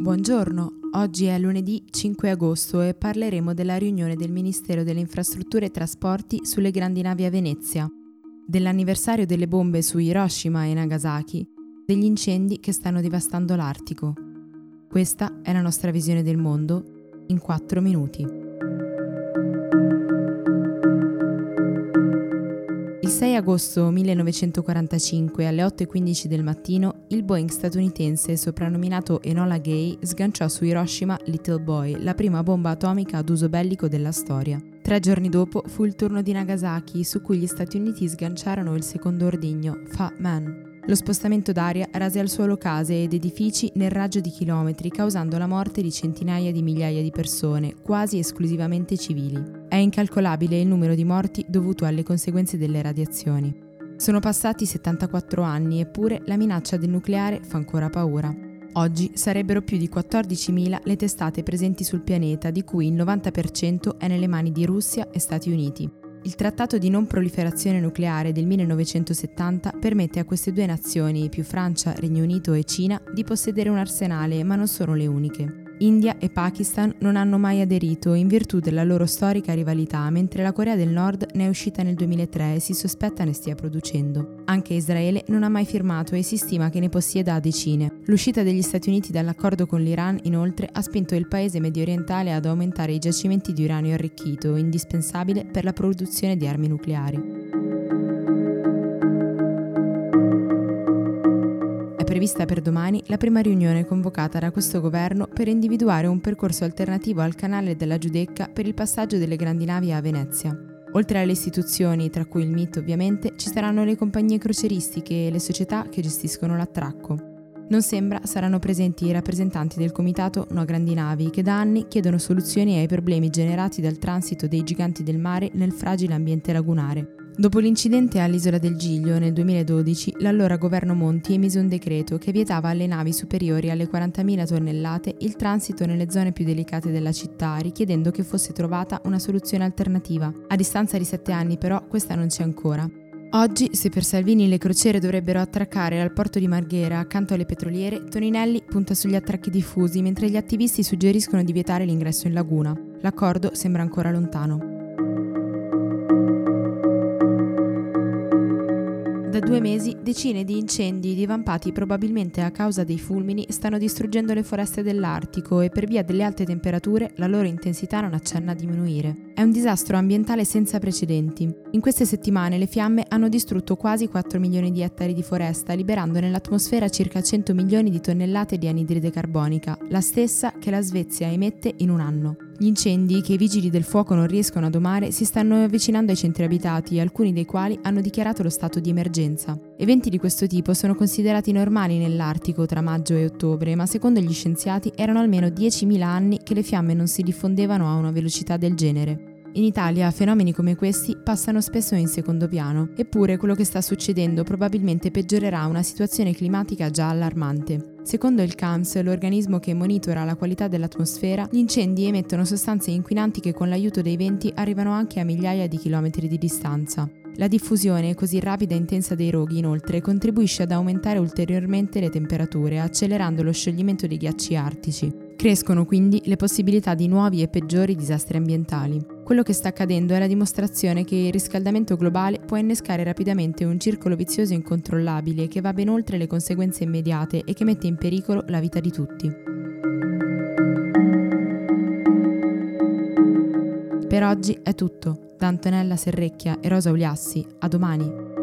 Buongiorno, oggi è lunedì 5 agosto e parleremo della riunione del Ministero delle Infrastrutture e Trasporti sulle grandi navi a Venezia, dell'anniversario delle bombe su Hiroshima e Nagasaki, degli incendi che stanno devastando l'Artico. Questa è la nostra visione del mondo in 4 minuti. Il 6 agosto 1945 alle 8.15 del mattino il Boeing statunitense soprannominato Enola Gay sganciò su Hiroshima Little Boy, la prima bomba atomica ad uso bellico della storia. Tre giorni dopo fu il turno di Nagasaki, su cui gli Stati Uniti sganciarono il secondo ordigno, Fat Man. Lo spostamento d'aria rase al suolo case ed edifici nel raggio di chilometri, causando la morte di centinaia di migliaia di persone, quasi esclusivamente civili. È incalcolabile il numero di morti dovuto alle conseguenze delle radiazioni. Sono passati 74 anni, eppure la minaccia del nucleare fa ancora paura. Oggi sarebbero più di 14.000 le testate presenti sul pianeta, di cui il 90% è nelle mani di Russia e Stati Uniti. Il trattato di non proliferazione nucleare del 1970 permette a queste due nazioni, più Francia, Regno Unito e Cina, di possedere un arsenale, ma non sono le uniche. India e Pakistan non hanno mai aderito in virtù della loro storica rivalità, mentre la Corea del Nord ne è uscita nel 2003 e si sospetta ne stia producendo. Anche Israele non ha mai firmato e si stima che ne possieda a decine. L'uscita degli Stati Uniti dall'accordo con l'Iran, inoltre, ha spinto il paese medio orientale ad aumentare i giacimenti di uranio arricchito, indispensabile per la produzione di armi nucleari. Prevista per domani la prima riunione convocata da questo governo per individuare un percorso alternativo al canale della Giudecca per il passaggio delle grandi navi a Venezia. Oltre alle istituzioni, tra cui il MIT ovviamente, ci saranno le compagnie croceristiche e le società che gestiscono l'attracco. Non sembra saranno presenti i rappresentanti del comitato No Grandi Navi che da anni chiedono soluzioni ai problemi generati dal transito dei giganti del mare nel fragile ambiente lagunare. Dopo l'incidente all'isola del Giglio nel 2012, l'allora governo Monti emise un decreto che vietava alle navi superiori alle 40.000 tonnellate il transito nelle zone più delicate della città, richiedendo che fosse trovata una soluzione alternativa. A distanza di sette anni però questa non c'è ancora. Oggi, se per Salvini le crociere dovrebbero attraccare al porto di Marghera accanto alle petroliere, Toninelli punta sugli attracchi diffusi mentre gli attivisti suggeriscono di vietare l'ingresso in laguna. L'accordo sembra ancora lontano. Due mesi decine di incendi divampati probabilmente a causa dei fulmini stanno distruggendo le foreste dell'Artico e per via delle alte temperature la loro intensità non accenna a diminuire. È un disastro ambientale senza precedenti. In queste settimane le fiamme hanno distrutto quasi 4 milioni di ettari di foresta, liberando nell'atmosfera circa 100 milioni di tonnellate di anidride carbonica, la stessa che la Svezia emette in un anno. Gli incendi, che i vigili del fuoco non riescono a domare, si stanno avvicinando ai centri abitati, alcuni dei quali hanno dichiarato lo stato di emergenza. Eventi di questo tipo sono considerati normali nell'Artico tra maggio e ottobre, ma secondo gli scienziati erano almeno 10.000 anni che le fiamme non si diffondevano a una velocità del genere. In Italia fenomeni come questi passano spesso in secondo piano, eppure quello che sta succedendo probabilmente peggiorerà una situazione climatica già allarmante. Secondo il CAMS, l'organismo che monitora la qualità dell'atmosfera, gli incendi emettono sostanze inquinanti che con l'aiuto dei venti arrivano anche a migliaia di chilometri di distanza. La diffusione così rapida e intensa dei roghi, inoltre, contribuisce ad aumentare ulteriormente le temperature, accelerando lo scioglimento dei ghiacci artici. Crescono quindi le possibilità di nuovi e peggiori disastri ambientali. Quello che sta accadendo è la dimostrazione che il riscaldamento globale può innescare rapidamente un circolo vizioso incontrollabile che va ben oltre le conseguenze immediate e che mette in pericolo la vita di tutti. Per oggi è tutto. Da Antonella Serrecchia e Rosa Uliassi, a domani.